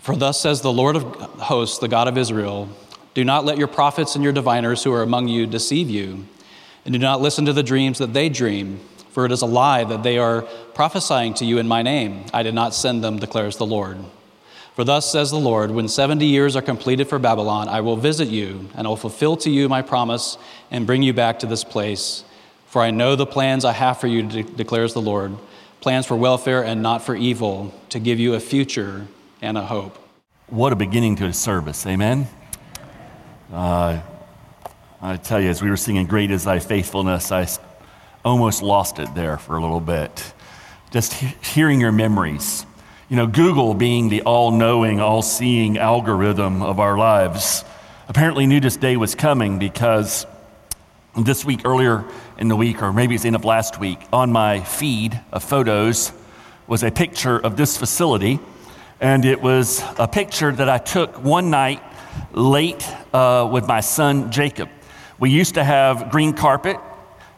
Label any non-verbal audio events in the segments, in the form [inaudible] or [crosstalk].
For thus says the Lord of hosts, the God of Israel Do not let your prophets and your diviners who are among you deceive you, and do not listen to the dreams that they dream, for it is a lie that they are prophesying to you in my name. I did not send them, declares the Lord. For thus says the Lord When 70 years are completed for Babylon, I will visit you, and I will fulfill to you my promise and bring you back to this place. For I know the plans I have for you, declares the Lord plans for welfare and not for evil, to give you a future and a hope. What a beginning to a service, amen? Uh, I tell you, as we were singing Great is Thy Faithfulness, I almost lost it there for a little bit. Just he- hearing your memories. You know, Google being the all knowing, all seeing algorithm of our lives, apparently knew this day was coming because this week, earlier in the week, or maybe it's the end of last week, on my feed of photos was a picture of this facility and it was a picture that I took one night late uh, with my son Jacob. We used to have green carpet,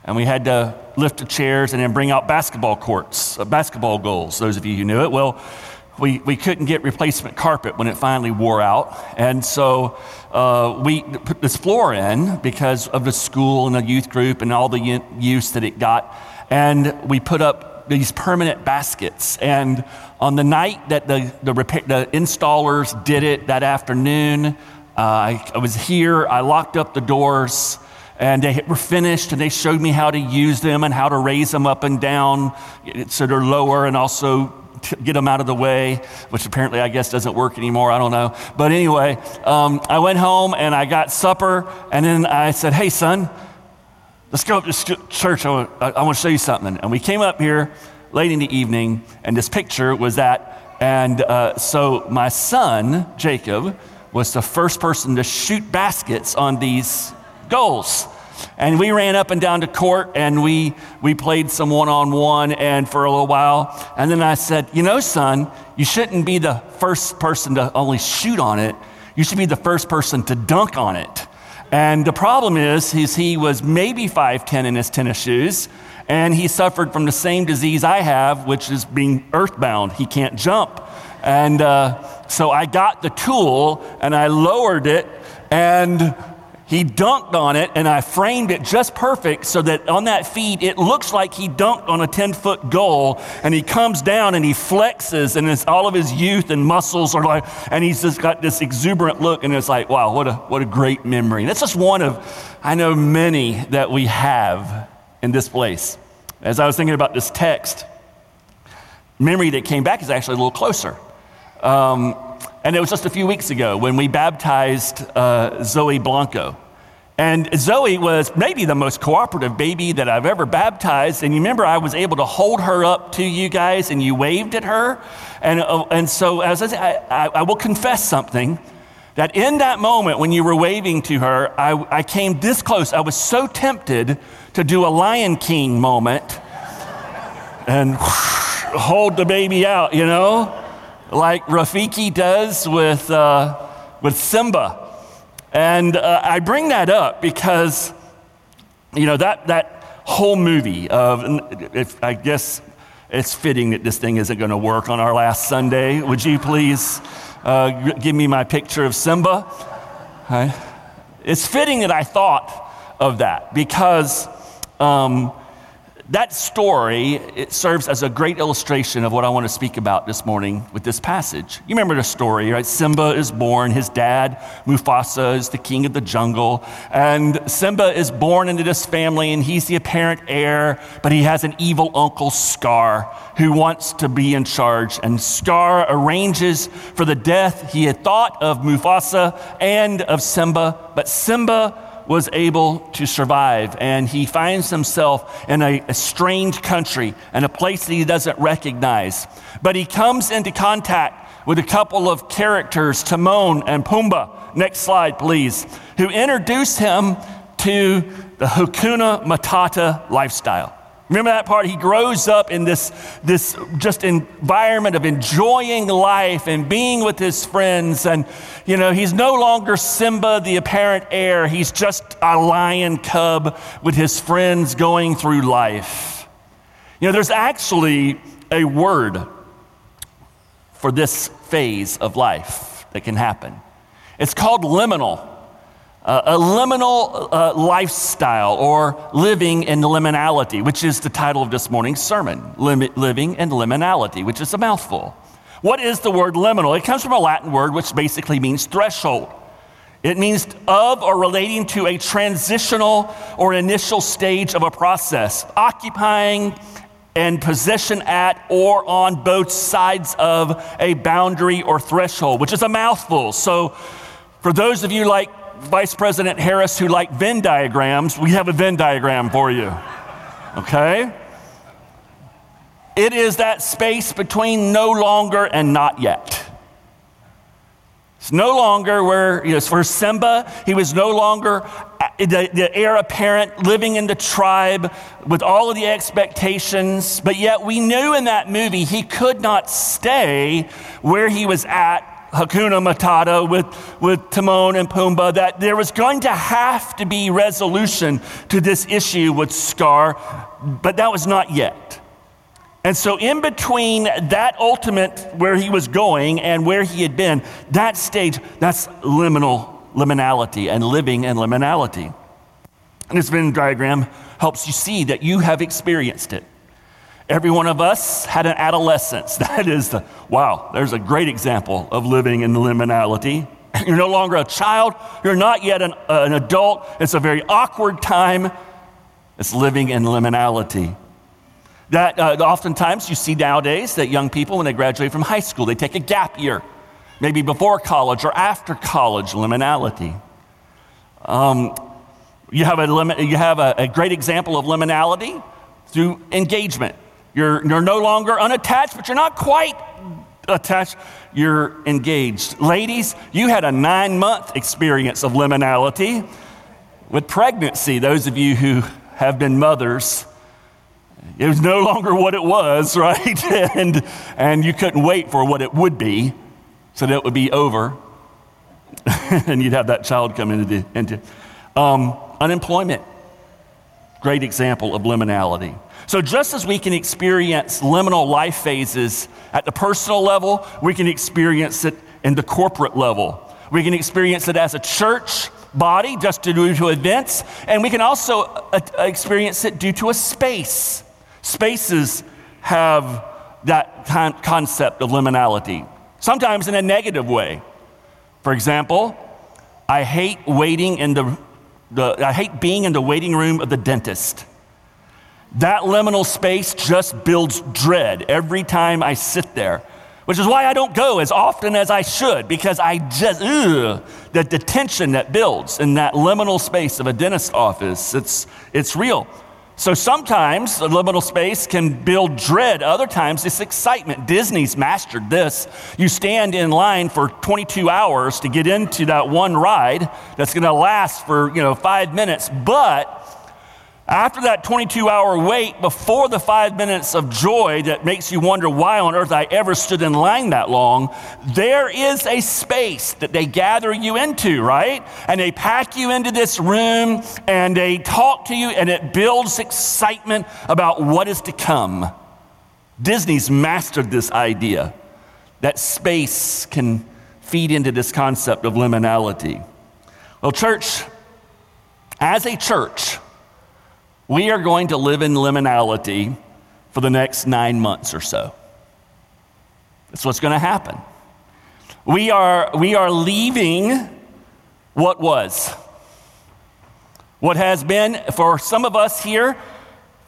and we had to lift the chairs and then bring out basketball courts, uh, basketball goals, those of you who knew it. Well, we, we couldn't get replacement carpet when it finally wore out. And so uh, we put this floor in because of the school and the youth group and all the use that it got. And we put up these permanent baskets. And on the night that the, the, repair, the installers did it that afternoon, uh, I, I was here, I locked up the doors and they were finished and they showed me how to use them and how to raise them up and down so they're lower and also get them out of the way which apparently i guess doesn't work anymore i don't know but anyway um, i went home and i got supper and then i said hey son let's go up to church. I want, to show you something. And we came up here late in the evening, and this picture was that. And uh, so my son, Jacob, was the first person to shoot baskets on these goals. And we ran up and down to court and we, we played some one on one and for a little while. And then I said, You know, son, you shouldn't be the first person to only shoot on it. You should be the first person to dunk on it. And the problem is, is he was maybe 5'10 in his tennis shoes, and he suffered from the same disease I have, which is being earthbound. He can't jump. And uh, so I got the tool and I lowered it, and he dunked on it, and I framed it just perfect so that on that feed, it looks like he dunked on a 10 foot goal. And he comes down and he flexes, and it's all of his youth and muscles are like, and he's just got this exuberant look, and it's like, wow, what a, what a great memory. And that's just one of, I know, many that we have in this place. As I was thinking about this text, memory that came back is actually a little closer. Um, and it was just a few weeks ago when we baptized uh, Zoe Blanco. And Zoe was maybe the most cooperative baby that I've ever baptized. And you remember, I was able to hold her up to you guys and you waved at her. And, uh, and so, as I, I, I, will confess something that in that moment when you were waving to her, I, I came this close. I was so tempted to do a Lion King moment and [laughs] hold the baby out, you know? like Rafiki does with, uh, with Simba. And uh, I bring that up because, you know, that, that whole movie of, if, I guess it's fitting that this thing isn't going to work on our last Sunday. Would you please uh, give me my picture of Simba? Right. It's fitting that I thought of that because um, that story it serves as a great illustration of what I want to speak about this morning with this passage. You remember the story, right? Simba is born. His dad, Mufasa, is the king of the jungle. And Simba is born into this family, and he's the apparent heir, but he has an evil uncle, Scar, who wants to be in charge. And Scar arranges for the death he had thought of Mufasa and of Simba, but Simba was able to survive. And he finds himself in a, a strange country and a place that he doesn't recognize. But he comes into contact with a couple of characters, Timon and Pumbaa. Next slide, please. Who introduce him to the Hakuna Matata lifestyle. Remember that part? He grows up in this, this just environment of enjoying life and being with his friends. And, you know, he's no longer Simba, the apparent heir. He's just a lion cub with his friends going through life. You know, there's actually a word for this phase of life that can happen. It's called liminal uh, a liminal uh, lifestyle or living in liminality, which is the title of this morning's sermon Lim- Living in Liminality, which is a mouthful. What is the word liminal? It comes from a Latin word which basically means threshold. It means of or relating to a transitional or initial stage of a process, occupying and position at or on both sides of a boundary or threshold, which is a mouthful. So, for those of you like Vice President Harris who like Venn diagrams, we have a Venn diagram for you. Okay? It is that space between no longer and not yet. It's no longer where, you know, for Simba, he was no longer uh, the, the heir apparent living in the tribe with all of the expectations, but yet we knew in that movie he could not stay where he was at Hakuna Matata with, with Timon and Pumbaa that there was going to have to be resolution to this issue with Scar, but that was not yet. And so, in between that ultimate where he was going and where he had been, that stage, that's liminal, liminality and living in liminality. And this Venn diagram helps you see that you have experienced it. Every one of us had an adolescence. [laughs] That is the, wow, there's a great example of living in liminality. [laughs] You're no longer a child, you're not yet an, uh, an adult. It's a very awkward time. It's living in liminality. That uh, oftentimes you see nowadays that young people, when they graduate from high school, they take a gap year, maybe before college or after college, liminality. Um, you have, a, you have a, a great example of liminality through engagement. You're, you're no longer unattached, but you're not quite attached. You're engaged. Ladies, you had a nine month experience of liminality with pregnancy. Those of you who have been mothers, it was no longer what it was, [laughs] right? and, and you couldn't wait for what it would be so that it would be over. [laughs] and you'd have that child come into, into um, unemployment. Great example of liminality. So, just as we can experience liminal life phases at the personal level, we can experience it in the corporate level. We can experience it as a church body, just due to events, and we can also uh, experience it due to a space. Spaces have that concept of liminality, sometimes in a negative way. For example, I hate waiting in the, the I hate being in the waiting room of the dentist. That liminal space just builds dread every time I sit there, which is why I don't go as often as I should, because I just, ugh, the, the tension that builds in that liminal space of a dentist office, it's, it's real. So sometimes a liminal space can build dread, other times it's excitement. Disney's mastered this. You stand in line for 22 hours to get into that one ride that's going to last for, you know, 5 minutes, but after that 22 hour wait, before the five minutes of joy that makes you wonder why on earth I ever stood in line that long, there is a space that they gather you into, right? And they pack you into this room and they talk to you, and it builds excitement about what is to come. Disney's mastered this idea that space can feed into this concept of liminality. Well, church, as a church, we are going to live in liminality for the next nine months or so. That's what's going to happen. We are, we are leaving what was. What has been for some of us here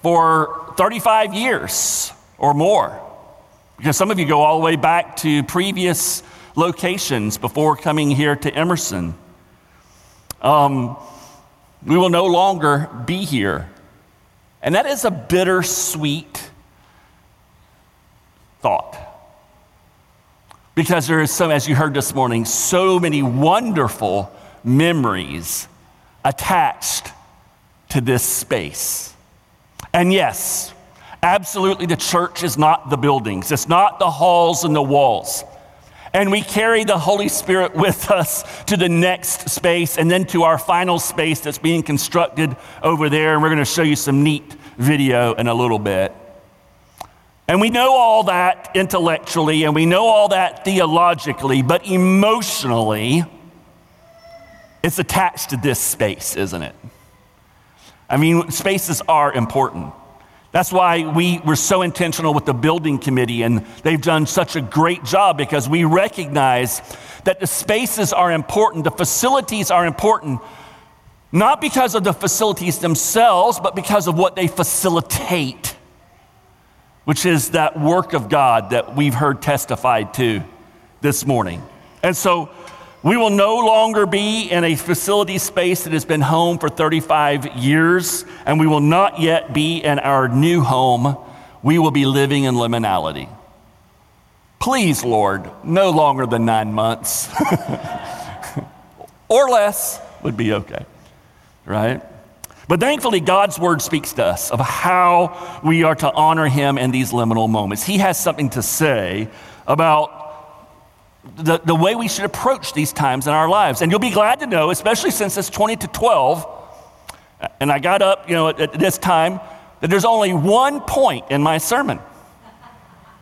for 35 years or more. Because some of you go all the way back to previous locations before coming here to Emerson. Um, we will no longer be here. And that is a bittersweet thought. Because there is so, as you heard this morning, so many wonderful memories attached to this space. And yes, absolutely, the church is not the buildings, it's not the halls and the walls. And we carry the Holy Spirit with us to the next space and then to our final space that's being constructed over there. And we're going to show you some neat video in a little bit. And we know all that intellectually and we know all that theologically, but emotionally, it's attached to this space, isn't it? I mean, spaces are important. That's why we were so intentional with the building committee, and they've done such a great job because we recognize that the spaces are important, the facilities are important, not because of the facilities themselves, but because of what they facilitate, which is that work of God that we've heard testified to this morning. And so we will no longer be in a facility space that has been home for 35 years, and we will not yet be in our new home. We will be living in liminality. Please, Lord, no longer than nine months [laughs] or less would be okay, right? But thankfully, God's word speaks to us of how we are to honor Him in these liminal moments. He has something to say about the, the way we should approach these times in our lives. And you'll be glad to know, especially since it's 20 to 12, and I got up, you know, at, at this time, that there's only one point in my sermon.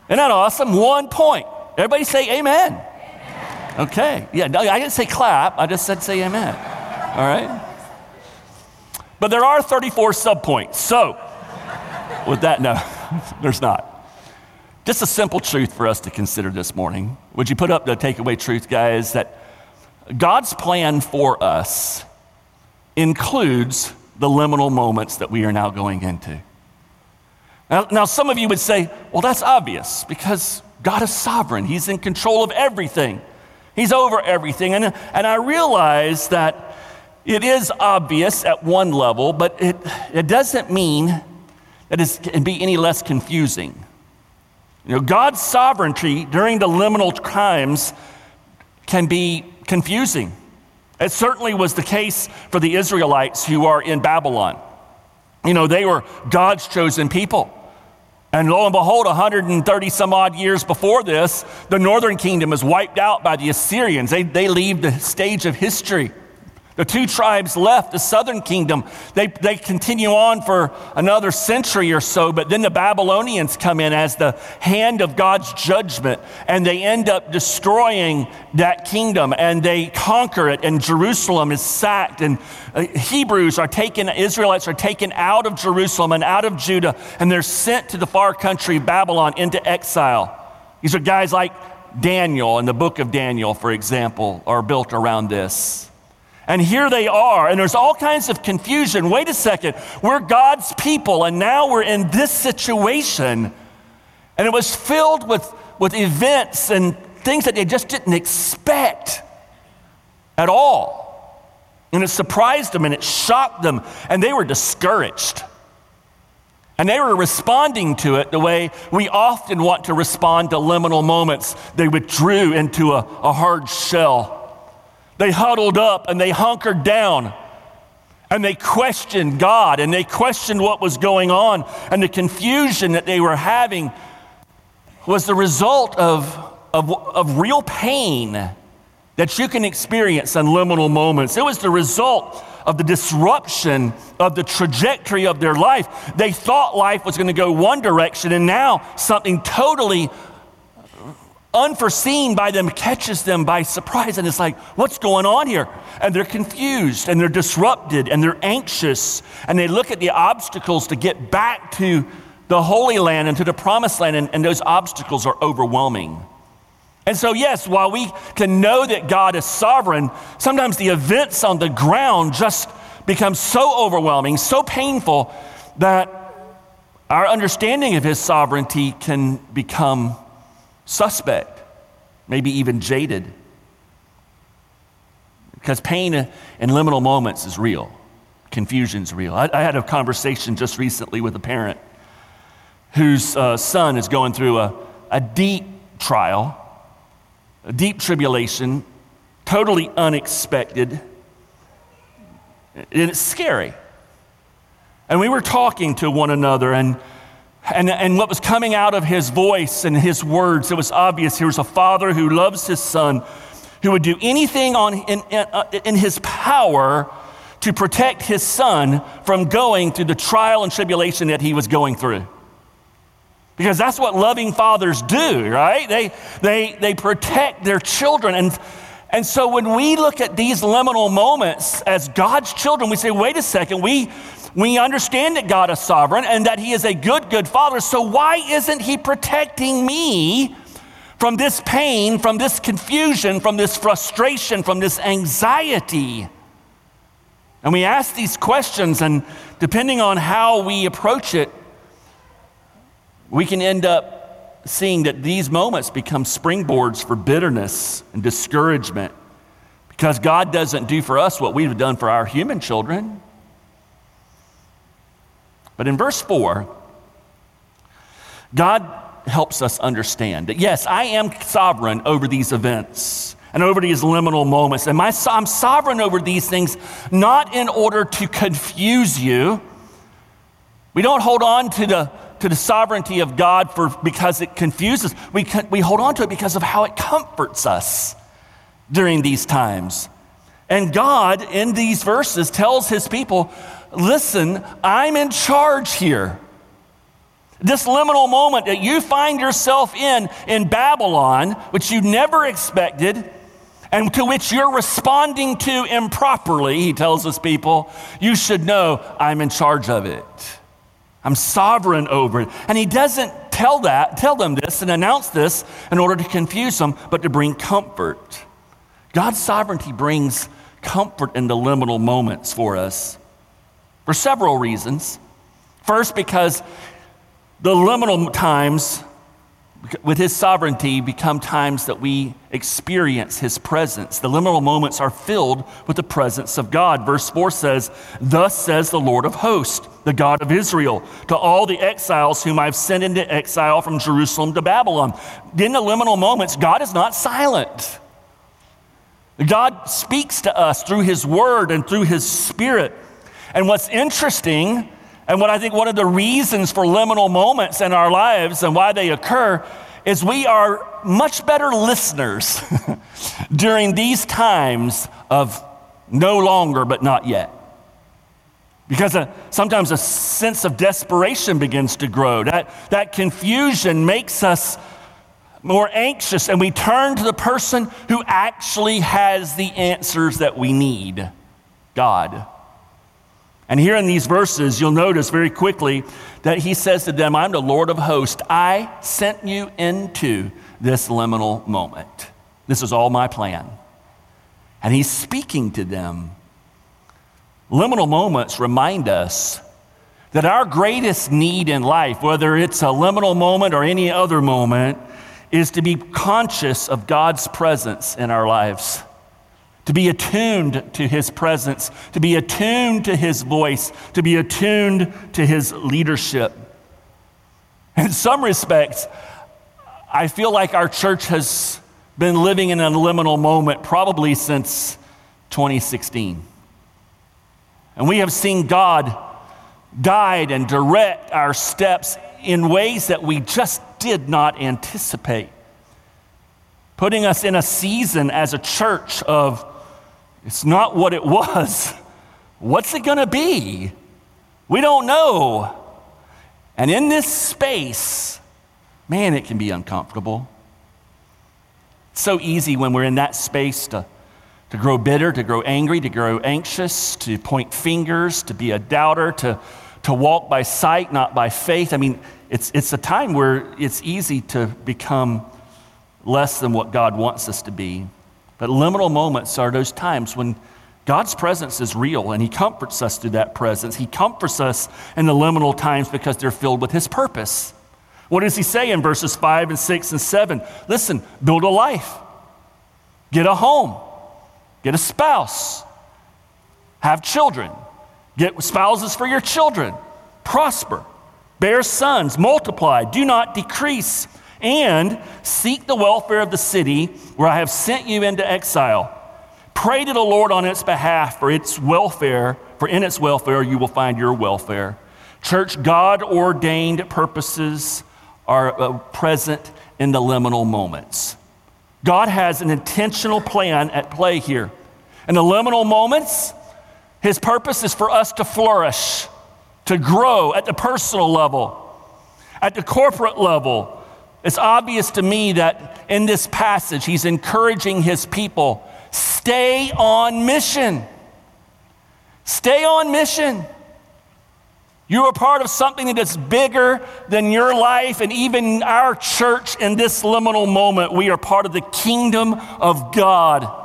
Isn't that awesome? One point. Everybody say amen. amen. Okay. Yeah, I didn't say clap, I just said say amen. All right? But there are 34 subpoints. So, with that, no, [laughs] there's not. Just a simple truth for us to consider this morning. Would you put up the takeaway truth, guys? That God's plan for us includes the liminal moments that we are now going into. Now, now, some of you would say, well, that's obvious because God is sovereign, He's in control of everything, He's over everything. And, and I realize that it is obvious at one level, but it, it doesn't mean that it can be any less confusing. You know, God's sovereignty during the liminal times can be confusing. It certainly was the case for the Israelites who are in Babylon. You know, they were God's chosen people. And lo and behold, 130 some odd years before this, the northern kingdom is wiped out by the Assyrians. They, they leave the stage of history. The two tribes left the southern kingdom. They, they continue on for another century or so, but then the Babylonians come in as the hand of God's judgment, and they end up destroying that kingdom, and they conquer it, and Jerusalem is sacked, and uh, Hebrews are taken, Israelites are taken out of Jerusalem and out of Judah, and they're sent to the far country, Babylon, into exile. These are guys like Daniel in the book of Daniel, for example, are built around this. And here they are, and there's all kinds of confusion. Wait a second, we're God's people, and now we're in this situation. And it was filled with, with events and things that they just didn't expect at all. And it surprised them and it shocked them, and they were discouraged. And they were responding to it the way we often want to respond to liminal moments. They withdrew into a, a hard shell they huddled up and they hunkered down and they questioned God and they questioned what was going on. And the confusion that they were having was the result of, of, of real pain that you can experience in liminal moments. It was the result of the disruption of the trajectory of their life. They thought life was going to go one direction, and now something totally unforeseen by them catches them by surprise and it's like what's going on here? And they're confused and they're disrupted and they're anxious and they look at the obstacles to get back to the holy land and to the promised land and, and those obstacles are overwhelming. And so yes while we can know that god is sovereign sometimes the events on the ground just become so overwhelming so painful that our understanding of his sovereignty can become suspect, maybe even jaded. Because pain in liminal moments is real, confusion's real. I, I had a conversation just recently with a parent whose uh, son is going through a, a deep trial. a deep tribulation, totally unexpected, and it's scary. And we were talking to one another, and, and, and what was coming out of his voice and his words, it was obvious he was a father who loves his son, who would do anything on, in, in, uh, in his power to protect his son from going through the trial and tribulation that he was going through. Because that's what loving fathers do, right? They, they, they protect their children. And, and so when we look at these liminal moments as God's children, we say, wait a second, we, we understand that God is sovereign and that He is a good, good Father. So why isn't He protecting me from this pain, from this confusion, from this frustration, from this anxiety? And we ask these questions, and depending on how we approach it, we can end up seeing that these moments become springboards for bitterness and discouragement because God doesn't do for us what we've done for our human children. But in verse 4, God helps us understand that yes, I am sovereign over these events and over these liminal moments. And my, I'm sovereign over these things not in order to confuse you. We don't hold on to the, to the sovereignty of God for, because it confuses. We, we hold on to it because of how it comforts us during these times. And God, in these verses, tells his people listen, I'm in charge here. This liminal moment that you find yourself in in Babylon, which you never expected, and to which you're responding to improperly, he tells his people, you should know I'm in charge of it. I'm sovereign over it. And he doesn't tell that, tell them this and announce this in order to confuse them, but to bring comfort. God's sovereignty brings comfort in the liminal moments for us for several reasons. First, because the liminal times with his sovereignty become times that we experience his presence. The liminal moments are filled with the presence of God. Verse 4 says, Thus says the Lord of hosts, the God of Israel, to all the exiles whom I've sent into exile from Jerusalem to Babylon. In the liminal moments, God is not silent. God speaks to us through his word and through his spirit. And what's interesting, and what I think one of the reasons for liminal moments in our lives and why they occur, is we are much better listeners [laughs] during these times of no longer but not yet. Because a, uh, sometimes a sense of desperation begins to grow. That, that confusion makes us more anxious, and we turn to the person who actually has the answers that we need God. And here in these verses, you'll notice very quickly that he says to them, I'm the Lord of hosts. I sent you into this liminal moment. This is all my plan. And he's speaking to them. Liminal moments remind us that our greatest need in life, whether it's a liminal moment or any other moment, is to be conscious of God's presence in our lives to be attuned to his presence, to be attuned to his voice, to be attuned to his leadership. In some respects, I feel like our church has been living in a liminal moment probably since 2016. And we have seen God guide and direct our steps in ways that we just did not anticipate, putting us in a season as a church of it's not what it was. [laughs] What's it going to be? We don't know. And in this space, man, it can be uncomfortable. It's so easy when we're in that space to, to grow bitter, to grow angry, to grow anxious, to point fingers, to be a doubter, to, to walk by sight, not by faith. I mean, it's, it's a time where it's easy to become less than what God wants us to be. But liminal moments are those times when God's presence is real and He comforts us through that presence. He comforts us in the liminal times because they're filled with His purpose. What does He say in verses 5 and 6 and 7? Listen, build a life, get a home, get a spouse, have children, get spouses for your children, prosper, bear sons, multiply, do not decrease and seek the welfare of the city where I have sent you into exile. Pray to the Lord on its behalf for its welfare, for in its welfare you will find your welfare. Church, God ordained purposes are uh, present in the liminal moments. God has an intentional plan at play here. In the liminal moments, His purpose is for us to flourish, to grow at the personal level, at the corporate level. It's obvious to me that in this passage, He's encouraging His people stay on mission. Stay on mission. You are part of something that is bigger than your life and even our church in this liminal moment. We are part of the kingdom of God.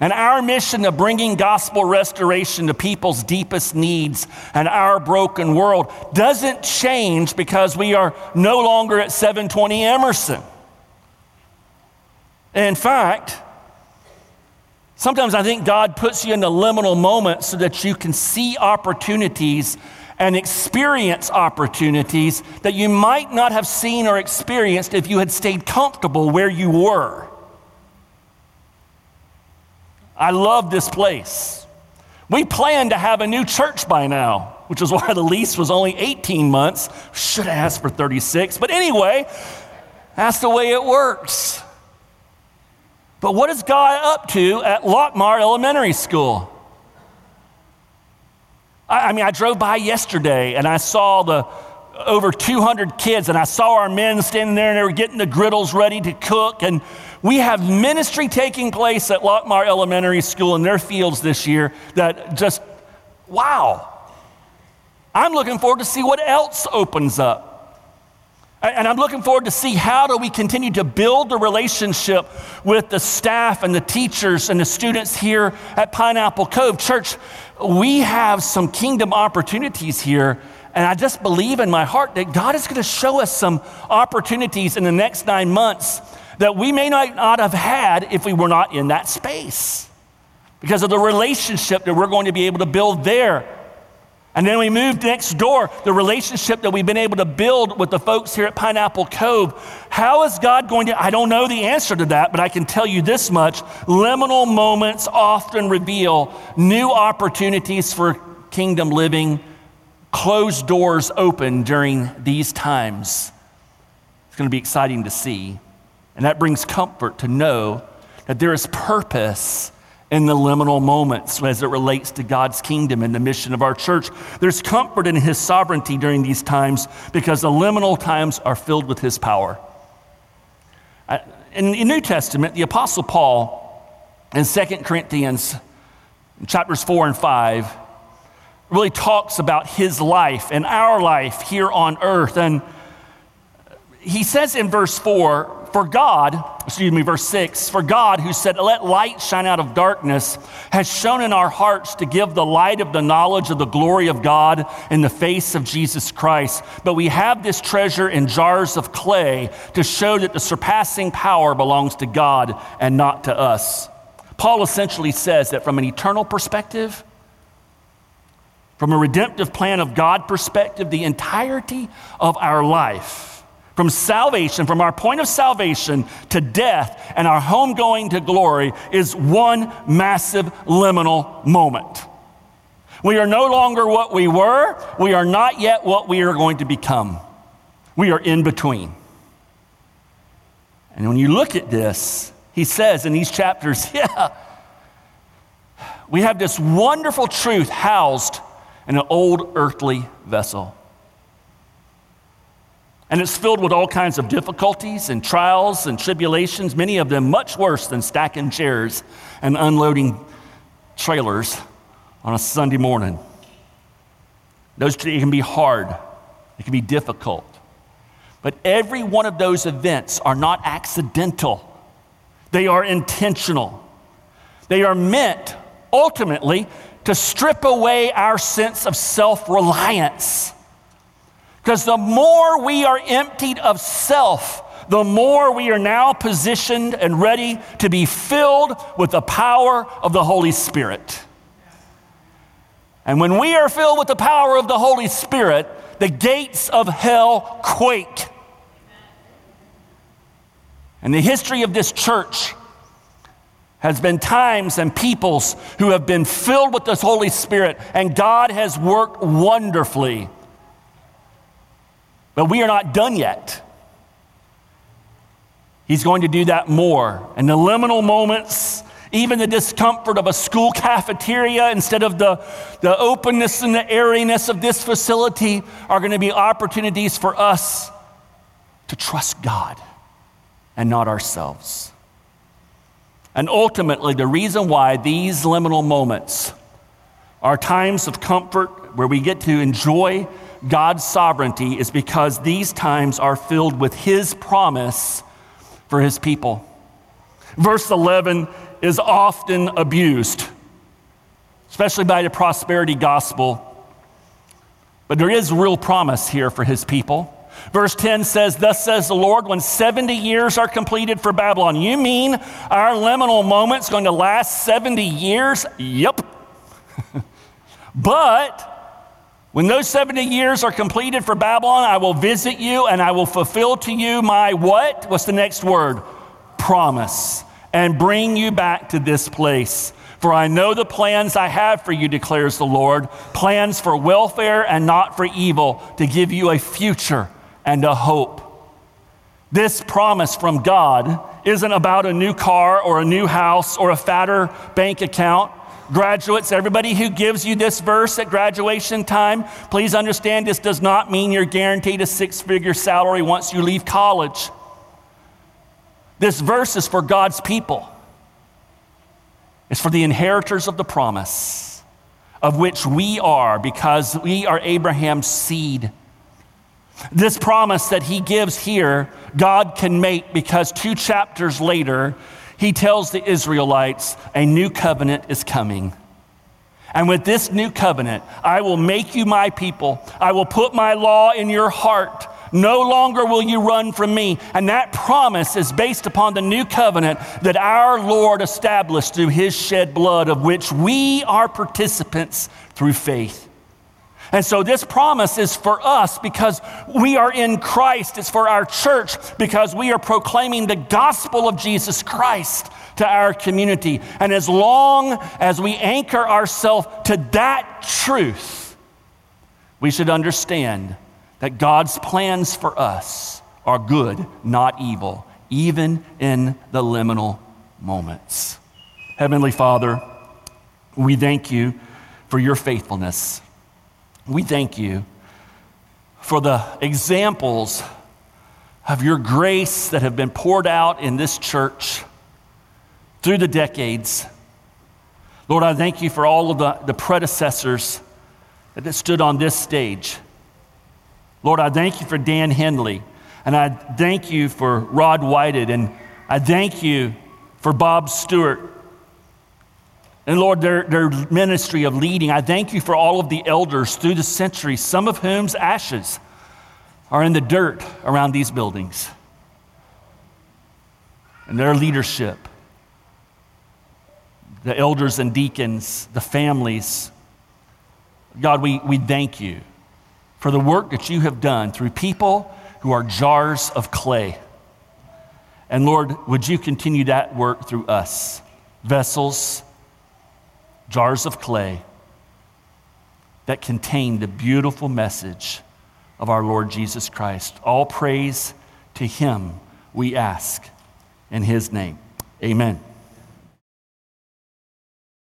And our mission of bringing gospel restoration to people's deepest needs and our broken world doesn't change because we are no longer at 720 Emerson. In fact, sometimes I think God puts you in a liminal moment so that you can see opportunities and experience opportunities that you might not have seen or experienced if you had stayed comfortable where you were. I love this place. We planned to have a new church by now, which is why the lease was only 18 months. Should have asked for 36. But anyway, that's the way it works. But what is God up to at Lockmar Elementary School? I, I mean, I drove by yesterday and I saw the over 200 kids, and I saw our men standing there and they were getting the griddles ready to cook. And we have ministry taking place at Lockmar Elementary School in their fields this year that just, wow. I'm looking forward to see what else opens up. And I'm looking forward to see how do we continue to build the relationship with the staff and the teachers and the students here at Pineapple Cove. Church, we have some kingdom opportunities here. And I just believe in my heart that God is going to show us some opportunities in the next nine months that we may not have had if we were not in that space because of the relationship that we're going to be able to build there. And then we moved next door, the relationship that we've been able to build with the folks here at Pineapple Cove. How is God going to? I don't know the answer to that, but I can tell you this much liminal moments often reveal new opportunities for kingdom living, closed doors open during these times. It's going to be exciting to see. And that brings comfort to know that there is purpose in the liminal moments as it relates to God's kingdom and the mission of our church. There's comfort in His sovereignty during these times because the liminal times are filled with His power. In the New Testament, the Apostle Paul in 2 Corinthians chapters 4 and 5 really talks about his life and our life here on earth. And he says in verse 4 for God, excuse me, verse 6, for God who said, Let light shine out of darkness, has shown in our hearts to give the light of the knowledge of the glory of God in the face of Jesus Christ. But we have this treasure in jars of clay to show that the surpassing power belongs to God and not to us. Paul essentially says that from an eternal perspective, from a redemptive plan of God perspective, the entirety of our life from salvation, from our point of salvation to death and our home going to glory is one massive liminal moment. We are no longer what we were. We are not yet what we are going to become. We are in between. And when you look at this, he says in these chapters, [laughs] yeah, we have this wonderful truth housed in an old earthly vessel. And it's filled with all kinds of difficulties and trials and tribulations, many of them much worse than stacking chairs and unloading trailers on a Sunday morning. Those it can be hard, it can be difficult. But every one of those events are not accidental, they are intentional. They are meant ultimately to strip away our sense of self reliance because the more we are emptied of self, the more we are now positioned and ready to be filled with the power of the Holy Spirit. And when we are filled with the power of the Holy Spirit, the gates of hell quake. And the history of this church has been times and peoples who have been filled with the Holy Spirit, and God has worked wonderfully. But we are not done yet. He's going to do that more. And the liminal moments, even the discomfort of a school cafeteria instead of the, the openness and the airiness of this facility, are going to be opportunities for us to trust God and not ourselves. And ultimately, the reason why these liminal moments are times of comfort where we get to enjoy God's sovereignty is because these times are filled with His promise for His people. Verse 11 is often abused, especially by the prosperity gospel. But there is real promise here for His people. Verse 10 says, Thus says the Lord, when 70 years are completed for Babylon. You mean our liminal moment's going to last 70 years? Yep. [laughs] but when those 70 years are completed for Babylon, I will visit you and I will fulfill to you my what? What's the next word? Promise. And bring you back to this place. For I know the plans I have for you, declares the Lord plans for welfare and not for evil, to give you a future and a hope. This promise from God isn't about a new car or a new house or a fatter bank account. Graduates, everybody who gives you this verse at graduation time, please understand this does not mean you're guaranteed a six figure salary once you leave college. This verse is for God's people, it's for the inheritors of the promise, of which we are because we are Abraham's seed. This promise that he gives here, God can make because two chapters later, he tells the Israelites a new covenant is coming. And with this new covenant, I will make you my people. I will put my law in your heart. No longer will you run from me. And that promise is based upon the new covenant that our Lord established through his shed blood, of which we are participants through faith. And so this promise is for us because we are in Christ. It's for our church because we are proclaiming the gospel of Jesus Christ to our community. And as long as we anchor ourselves to that truth, we should understand that God's plans for us are good, not evil, even in the liminal moments. Heavenly Father, we thank you for your faithfulness. We thank you for the examples of your grace that have been poured out in this church through the decades. Lord, I thank you for all of the, the predecessors that stood on this stage. Lord, I thank you for Dan Henley, and I thank you for Rod Whited, and I thank you for Bob Stewart and Lord, their, their ministry of leading, I thank you for all of the elders through the centuries, some of whom's ashes are in the dirt around these buildings. And their leadership, the elders and deacons, the families, God, we, we thank you for the work that you have done through people who are jars of clay. And Lord, would you continue that work through us, vessels jars of clay that contain the beautiful message of our Lord Jesus Christ. All praise to Him, we ask. In His name, amen.